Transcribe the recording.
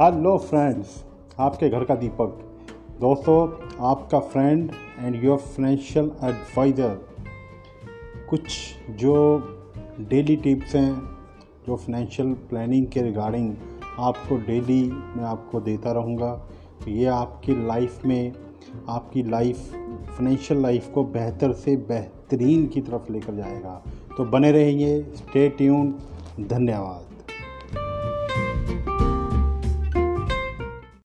Hello friends, आपके घर का दीपक। दोस्तों, आपका friend and your financial advisor कुछ जो डेली टिप्स हैं, जो फाइनेंशियल प्लानिंग के रिगार्डिंग आपको डेली मैं आपको देता रहूँगा तो ये आपकी लाइफ में, आपकी लाइफ फाइनेंशियल लाइफ को बेहतर से बेहतरीन की तरफ़ लेकर जाएगा। तो बने रहिए स्टे ट्यून धन्यवाद।